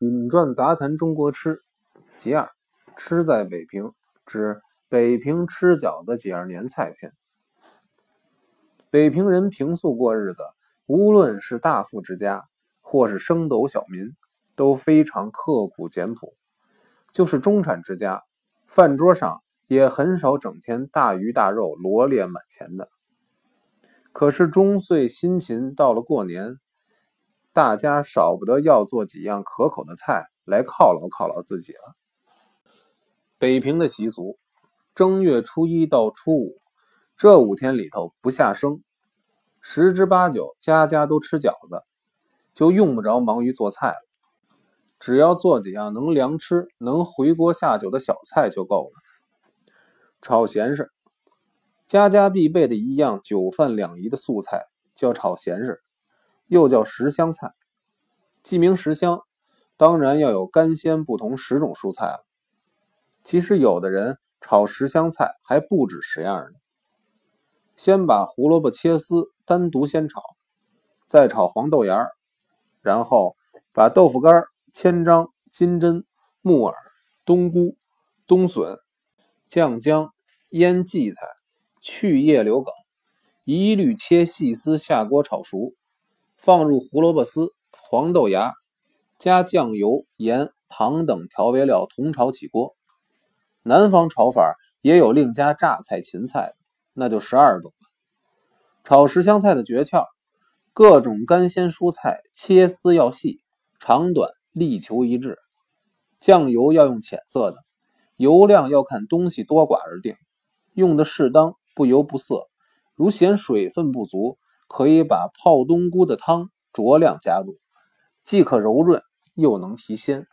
饮馔杂谈中国吃，其二，吃在北平之北平吃饺子几二年菜篇。北平人平素过日子，无论是大富之家，或是升斗小民，都非常刻苦简朴；就是中产之家，饭桌上也很少整天大鱼大肉罗列满前的。可是中岁辛勤到了过年。大家少不得要做几样可口的菜来犒劳犒劳自己了。北平的习俗，正月初一到初五这五天里头不下生，十之八九家家都吃饺子，就用不着忙于做菜了。只要做几样能凉吃、能回锅下酒的小菜就够了。炒咸食，家家必备的一样酒饭两宜的素菜，叫炒咸食。又叫十香菜，既名十香，当然要有干鲜不同十种蔬菜了。其实有的人炒十香菜还不止十样呢。先把胡萝卜切丝，单独先炒，再炒黄豆芽然后把豆腐干、千张、金针、木耳、冬菇、冬笋、酱姜、腌荠菜、去叶柳梗，一律切细丝下锅炒熟。放入胡萝卜丝、黄豆芽，加酱油、盐、糖等调味料，同炒起锅。南方炒法也有另加榨菜、芹菜，那就十二种了。炒十香菜的诀窍：各种干鲜蔬菜切丝要细，长短力求一致。酱油要用浅色的，油量要看东西多寡而定，用的适当，不油不涩。如嫌水分不足。可以把泡冬菇的汤酌量加入，既可柔润，又能提鲜。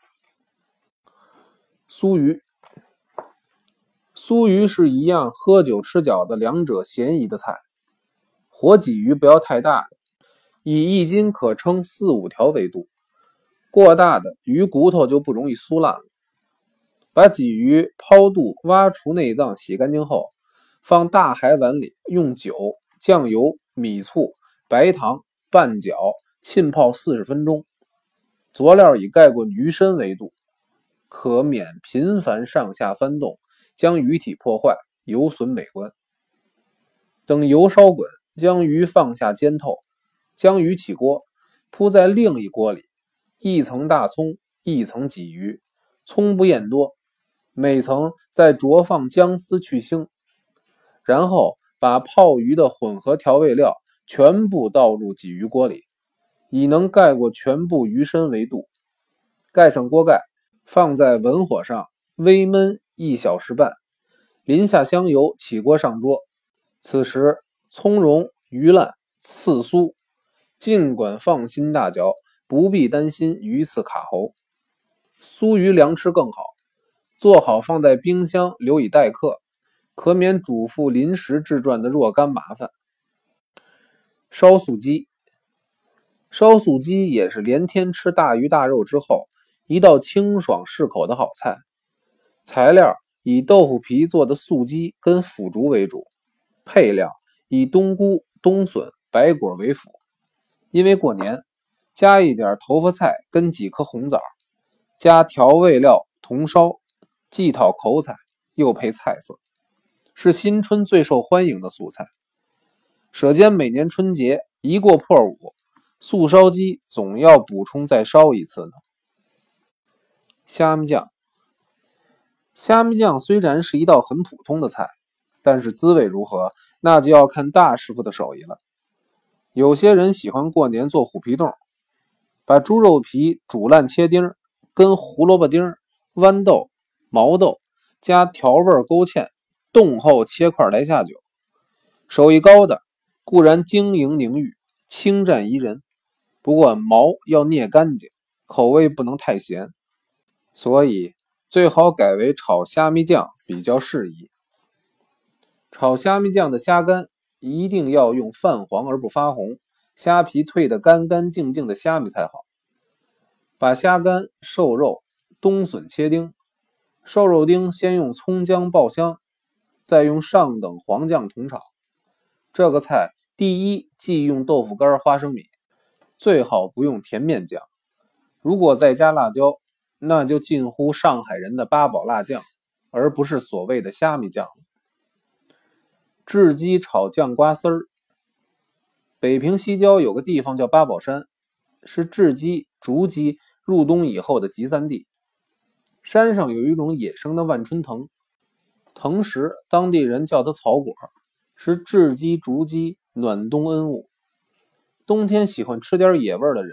酥鱼，酥鱼是一样喝酒吃饺子两者嫌疑的菜。活鲫鱼不要太大，以一斤可称四五条为度。过大的鱼骨头就不容易酥烂了。把鲫鱼剖肚、挖除内脏，洗干净后，放大海碗里，用酒、酱油。米醋、白糖拌搅，浸泡四十分钟。佐料以盖过鱼身为度，可免频繁上下翻动，将鱼体破坏，有损美观。等油烧滚，将鱼放下煎透，将鱼起锅，铺在另一锅里，一层大葱，一层鲫鱼，葱不厌多，每层再着放姜丝去腥，然后。把泡鱼的混合调味料全部倒入鲫鱼锅里，以能盖过全部鱼身为度。盖上锅盖，放在文火上微焖一小时半，淋下香油，起锅上桌。此时葱蓉、鱼烂、刺酥，尽管放心大嚼，不必担心鱼刺卡喉。酥鱼凉吃更好，做好放在冰箱留以待客。可免主妇临时制转的若干麻烦。烧素鸡，烧素鸡也是连天吃大鱼大肉之后一道清爽适口的好菜。材料以豆腐皮做的素鸡跟腐竹为主，配料以冬菇、冬笋、白果为辅。因为过年，加一点头发菜跟几颗红枣，加调味料同烧，既讨口彩又配菜色。是新春最受欢迎的素菜。舍间每年春节一过破五，素烧鸡总要补充再烧一次呢。虾米酱，虾米酱虽然是一道很普通的菜，但是滋味如何，那就要看大师傅的手艺了。有些人喜欢过年做虎皮冻，把猪肉皮煮烂切丁，跟胡萝卜丁、豌豆、毛豆加调味勾芡。冻后切块来下酒，手艺高的固然晶莹凝玉、清湛宜人，不过毛要捏干净，口味不能太咸，所以最好改为炒虾米酱比较适宜。炒虾米酱的虾干一定要用泛黄而不发红、虾皮褪得干干净净的虾米才好。把虾干、瘦肉、冬笋切丁，瘦肉丁先用葱姜爆香。再用上等黄酱同炒，这个菜第一忌用豆腐干、花生米，最好不用甜面酱。如果再加辣椒，那就近乎上海人的八宝辣酱，而不是所谓的虾米酱。雉鸡炒酱瓜丝儿。北平西郊有个地方叫八宝山，是雉鸡、竹鸡入冬以后的集散地。山上有一种野生的万春藤，藤实，当地人叫它草果，是雉鸡、竹鸡暖冬恩物。冬天喜欢吃点野味的人，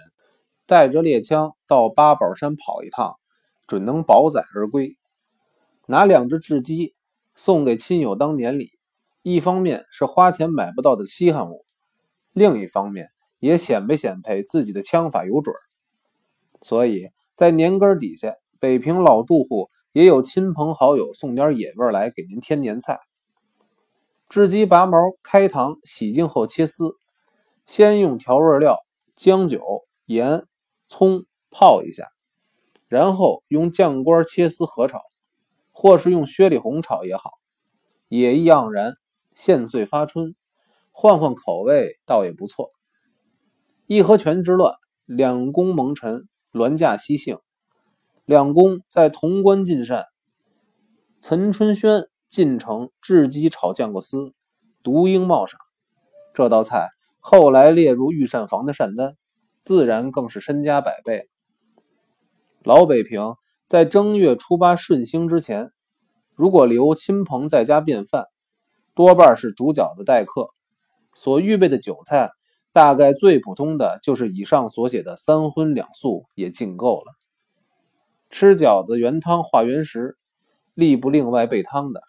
带着猎枪到八宝山跑一趟，准能饱载而归。拿两只雉鸡送给亲友当年礼，一方面是花钱买不到的稀罕物。另一方面，也显摆显摆自己的枪法有准，所以在年根底下，北平老住户也有亲朋好友送点野味来给您添年菜。雉鸡拔毛、开膛、洗净后切丝，先用调味料姜酒、盐、葱泡一下，然后用酱瓜切丝合炒，或是用雪里红炒也好，野意盎然，现碎发春。换换口味倒也不错。义和拳之乱，两宫蒙尘，銮驾西幸。两宫在潼关进膳，岑春轩进城制鸡炒酱瓜丝，独应冒赏。这道菜后来列入御膳房的膳单，自然更是身家百倍。老北平在正月初八顺兴之前，如果留亲朋在家便饭，多半是煮饺子待客。所预备的酒菜，大概最普通的就是以上所写的三荤两素也尽够了。吃饺子原汤化原食，力不另外备汤的。